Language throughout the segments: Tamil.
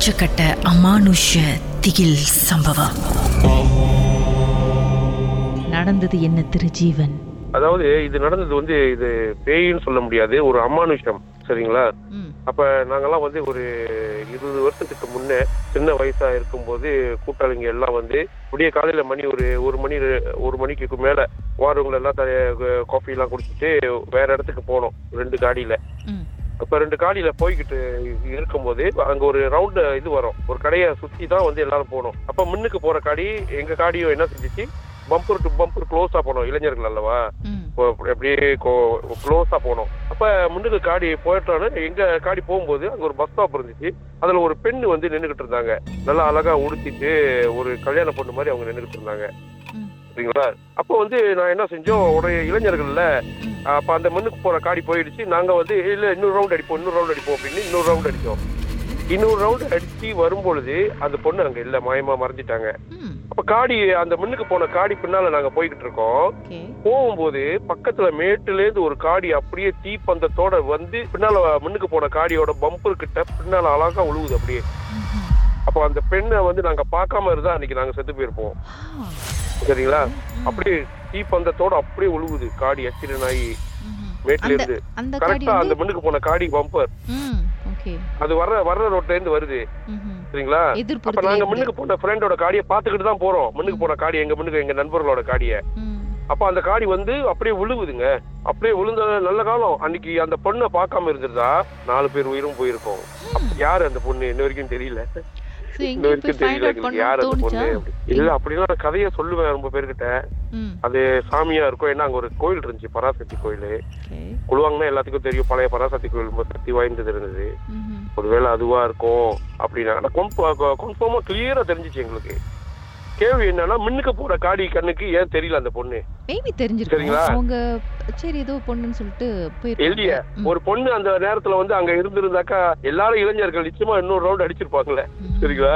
உச்சக்கட்ட அமானுஷ திகில் சம்பவம். நடந்தது என்ன திருஜீவன்? அதாவது இது நடந்தது வந்து இது பேயின்னு சொல்ல முடியாது ஒரு அமானுஷம் சரிங்களா? அப்ப நாங்கெல்லாம் வந்து ஒரு இருபது வருஷத்துக்கு முன்னே சின்ன வயசா இருக்கும்போது கூட்டாளிங்க எல்லாம் வந்து விடிய காலையில மணி ஒரு ஒரு மணி ஒரு மணிக்கு மேல வாரவங்களை எல்லாம் காஃபி எல்லாம் குடிச்சிட்டு வேற இடத்துக்கு போனோம் ரெண்டு காடியில. ம், அப்ப ரெண்டு காடியில போய்கிட்டு இருக்கும்போது அங்க ஒரு ரவுண்ட் இது வரும். ஒரு கடையை சுத்தி தான் வந்து எல்லாரும் போனோம் அப்ப முன்னுக்கு போற காடி எங்க காடியும் என்ன செஞ்சுச்சு? பம்பர் டு பம்பர் க்ளோஸா போனோம். இளைஞர்கள் அல்லவா? இப்போ அப்படியே க்ளோஸா போனோம். அப்ப முன்னுக்கு காடி போயிட்டோன்னு எங்க காடி போகும்போது அங்க ஒரு பஸ் ஸ்டாப் இருந்துச்சு. அதுல ஒரு பெண் வந்து நின்னுகிட்டு இருந்தாங்க. நல்லா அழகா உடுத்திட்டு ஒரு கல்யாண பொண்ணு மாதிரி அவங்க நின்னுகிட்டு இருந்தாங்க. சரிங்களா? அப்போ வந்து நான் என்ன செஞ்சோம்? உடைய இளைஞர்கள்ல. அப்ப அந்த முன்னுக்கு போற காடி போயிடுச்சு. நாங்க வந்து இல்ல இன்னொரு ரவுண்ட் அடிப்போம் இன்னொரு ரவுண்ட் அடிப்போம் அப்படின்னு இன்னொரு ரவுண்ட் அடிச்சோம். இன்னொரு ரவுண்ட் அடிச்சு வரும்பொழுது அந்த பொண்ணு அங்க இல்ல மாயமா மறைஞ்சிட்டாங்க. அப்ப காடி அந்த முன்னுக்கு போன காடி பின்னால நாங்க போய்கிட்டு இருக்கோம். போகும்போது பக்கத்துல மேட்டுல இருந்து ஒரு காடி அப்படியே தீப்பந்தத்தோட வந்து பின்னால முன்னுக்கு போன காடியோட பம்பர் கிட்ட பின்னால அழகா உழுவுது அப்படியே. அப்போ அந்த பெண்ணை வந்து நாங்க பார்க்காம இருந்தா அன்னைக்கு நாங்க செத்து போயிருப்போம். சரிங்களா? அப்படியே தீப்பந்தத்தோட அப்படியே உழுவுது. காடி ஆக்சிடென்ட் ஆகி. மேட்ல அந்த இருந்து கரெக்டா அந்த முன்னுக்கு போன காடி பம்பர் அது வர்ற வர்ற ரோட்ல இருந்து வருது. சரிங்களா? அப்ப நாங்க. முன்னுக்கு போன ஃப்ரெண்டோட காடியை பாத்துக்கிட்டு தான் போறோம். முன்னுக்கு போன காடி எங்க முன்னுக்கு எங்க நண்பர்களோட காடியை. அப்ப அந்த காடி வந்து அப்படியே விழுவுதுங்க அப்படியே விழுந்த நல்ல காலம். அன்னைக்கு அந்த பொண்ணை பார்க்காம இருந்திருந்தா நாலு பேர் உயிரும் போயிருக்கும். யாரு அந்த பொண்ணு? இன்ன வரைக்கும் தெரியல. தெரியல எங்களுக்கு யார் அந்த பொண்ணு. இல்ல அப்படின்னா கதையை சொல்லுவேன் ரொம்ப பேர்கிட்ட. ம், அது சாமியா இருக்கும் ஏன்னா அங்க ஒரு கோயில் இருந்துச்சு பராசக்தி கோயில். குழுவாங்கன்னா எல்லாத்துக்கும் தெரியும் பழைய பராசக்தி கோயில் ரொம்ப சக்தி வாய்ந்தது இருந்தது. ஒருவேளை அதுவா இருக்கும் அப்படின்னா கன்ஃபார்மா கிளியரா தெரிஞ்சிச்சு எங்களுக்கு. கேள்வி என்னன்னா முன்னுக்கு போற காடி கண்ணுக்கு ஏன் தெரியல அந்த பொண்ணு? Maybe தெரிஞ்சிருக்கும். சரிங்களா? அவங்க சரி ஏதோ பொண்ணுன்னு சொல்லிட்டு ஒரு பொண்ணு அந்த நேரத்துல வந்து அங்க இருந்திருந்தாக்கா எல்லாரும் இளைஞர்கள் நிச்சயமா இன்னொரு ரவுண்ட் அடிச்சிருப்பாங்கல்ல. சரிங்களா?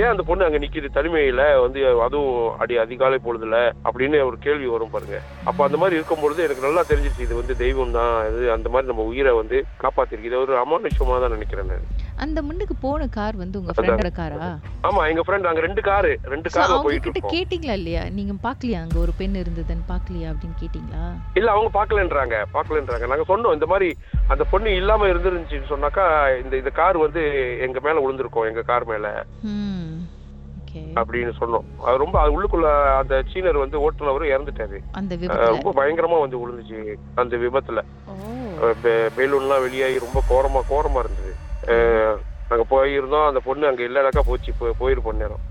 ஏன் அந்த பொண்ணு அங்க நிக்குது? தனிமையில வந்து அதுவும் அடி அதிகாலை பொழுதுல அப்படின்னு ஒரு கேள்வி வரும் பாருங்க. அப்ப அந்த மாதிரி இருக்கும் பொழுது எனக்கு நல்லா தெரிஞ்சிச்சு இது வந்து தெய்வம் தான் இது அந்த மாதிரி நம்ம உயிரை வந்து காப்பாத்திருக்கு. இது ஒரு அமானுஷமா தான் நினைக்கிறேன் நான். அந்த முன்னுக்கு போன கார் வந்து உங்க. ஃப்ரெண்டோட காரா? ஆமா எங்க ஃப்ரெண்ட் அங்க ரெண்டு காரு ரெண்டு கார்ல போயிட்டு இருக்கோம். கேட்டீங்களா இல்லையா? நீங்க பாக்கலையா அங்க ஒரு பெண் இருந்ததுன்னு பாக்கலையா அப்படின்னு கேட்டீங்களா? இல்ல அவங்க பாக்கலன்றாங்க பாக்கலன்றாங்க. நாங்க சொன்னோம் இந்த மாதிரி அந்த பொண்ணு இல்லாம இருந்துருந்துச்சுன்னு சொன்னாக்கா இந்த இந்த கார் வந்து எங்க மேல விழுந்திருக்கும் எங்க கார் மேல. அப்படின்னு சொன்னோம். அது ரொம்ப அது உள்ளுக்குள்ள அந்த சீனர் வந்து ஓட்டுநர் இறந்துட்டாரு. ரொம்ப பயங்கரமா வந்து விழுந்துச்சு அந்த விபத்துல. பெலூன்லாம் வெளியாகி ரொம்ப கோரமா கோரமா இருந்தது அஹ் நாங்க போயிருந்தோம் அந்த பொண்ணு அங்க இல்லனாக்கா போச்சு போயிருப்போம் நேரம்.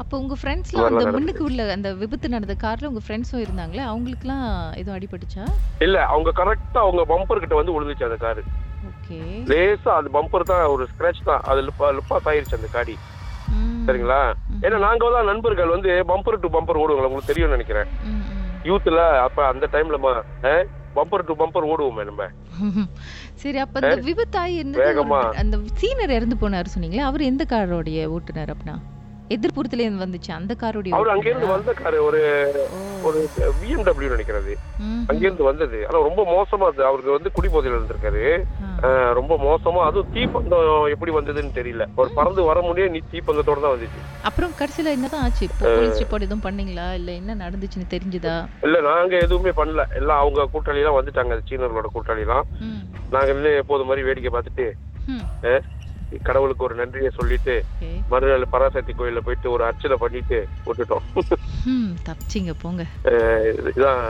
அப்ப உங்க ஃப்ரெண்ட்ஸ்லாம் அந்த. முன்னுக்கு உள்ள அந்த விபத்து நடந்த கார்ல உங்க ஃப்ரெண்ட்ஸும் இருந்தாங்களே? அவங்களுக்குலாம் எதுவும் அடிபட்டுச்சா? இல்ல அவங்க கரெக்டா அவங்க பம்பர் கிட்ட வந்து விழுந்துச்சு அந்த காரு. ஓகே. லேசா அது பம்பர் தான் ஒரு ஸ்கிராச் தான். அது லுப்பா லுப்பாஸ் ஆயிருச்சு அந்த காடி. சரிங்களா? ஏன்னா நாங்க தான் நண்பர்கள் வந்து பம்பர் டு பம்பர் ஓடுவோம் உங்களுக்கு தெரியும்னு நினைக்கிறேன். யூத்ல அப்ப அந்த டைம்ல பம்பர் டு பம்பர் ஓடுவோமே நம்ம. சரி அப்ப இந்த விபத்தாயி இருந்தது அந்த சீனர் இறந்து போனாரு சொன்னீங்களே அவர் எந்த காரோடைய ஓட்டுனர் அப்படின்னா? எதிர்ப்புறத்துல இருந்து வந்துச்சு. அந்த காரோடைய அவர் அங்க இருந்து? வந்த காரு ஒரு. ஒரு பிஎம்டபிள்யூ நினைக்கிறது. ம், அங்கிருந்து வந்தது. ஆனா ரொம்ப மோசமா இருந்தது அவருக்கு வந்து குடிபோதையில இருந்திருக்காரு. ரொம்ப மோசமா. அதுவும் தீப்பந்தம் எப்படி வந்ததுன்னு தெரியல. ஒரு பறந்து வர முடியும் நீ தீப்பந்தத்தோட தான் வந்துச்சு. அப்புறம் கடைசியில என்னதான் ஆச்சு? போலீஸ் ரிப்போர்ட் எதுவும் பண்ணீங்களா? இல்ல என்ன நடந்துச்சுன்னு தெரிஞ்சுதா? இல்ல நாங்க எதுவுமே பண்ணல. எல்லாம் அவங்க கூட்டாளி எல்லாம் வந்துட்டாங்க சீனர்களோட கூட்டாளி எல்லாம் நாங்க எப்போது மாதிரி வேடிக்கை பார்த்துட்டு கடவுளுக்கு ஒரு நன்றியை சொல்லிட்டு okay. மறுநாள் பராசக்தி கோயில்ல போயிட்டு ஒரு அர்ச்சனை பண்ணிட்டு விட்டுட்டோம். ம், தப்பிச்சிங்க போங்க. இதான்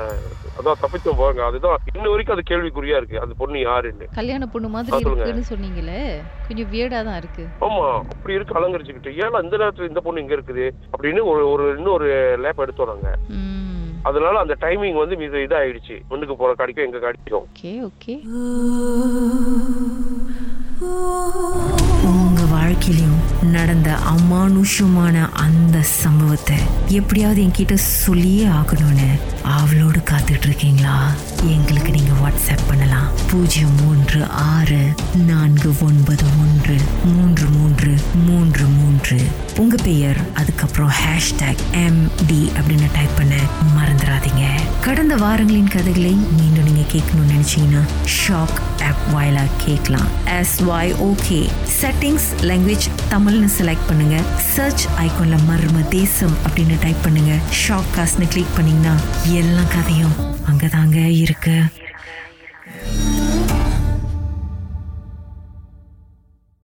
அதான் தப்பிச்சோம் போங்க. அதுதான் இன்ன வரைக்கும் அது கேள்விக்குறியா இருக்கு. அந்த பொண்ணு யாருன்னு. கல்யாண பொண்ணு மாதிரி. இருக்குன்னு சொன்னீங்களே. கொஞ்சம் வியர்டா தான் இருக்கு. ஆமா அப்படி இருக்கு அலங்கரிச்சுக்கிட்டு. ஏன் இந்த நேரத்துல இந்த பொண்ணு இங்க இருக்குது அப்படின்னு ஒரு ஒரு இன்னொரு லேப் எடுத்தோம் நாங்க. ம், அதனால அந்த டைமிங் வந்து மிக இதாயிடுச்சு. முன்னுக்கு போற காடிக்கும் எங்க காடிக்கும் ஓகே ஓகே. வாழ்க்கையிலையும் வாழ்க்கையிலும் நடந்த அமானுஷமான அந்த சம்பவத்தை எப்படியாவது என்கிட்ட சொல்லியே ஆகணும்னு அவளோடு காத்துட்டு இருக்கீங்களா எங்களுக்கு நீங்க வாட்ஸ்அப் பண்ணலாம். பூஜ்ஜியம் மூன்று ஆறு நான்கு ஒன்பது ஒன்று மூன்று மூன்று மூன்று மூன்று உங்க பெயர் அதுக்கப்புறம் ஹேஷ்டேக் எம் டி அப்படின்னு டைப் பண்ண மறந்துடாதீங்க கடந்த வாரங்களின் கதைகளை மீண்டும் நீங்க கேட்கணும்னு நினைச்சீங்கன்னா ஷாக் ஆப் வாயிலாக கேட்கலாம். எஸ் வாய் ஓகே செட்டிங்ஸ் லாங்குவேஜ் தமிழ்னு செலக்ட் பண்ணுங்க. சர்ச் ஐகான்ல மர்ம தேசம் அப்படின்னு டைப் பண்ணுங்க. ஷாக் காஸ்ட்னு கிளிக் பண்ணீங்கன்னா எல்லா கதையும் அங்கதாங்க இருக்கு.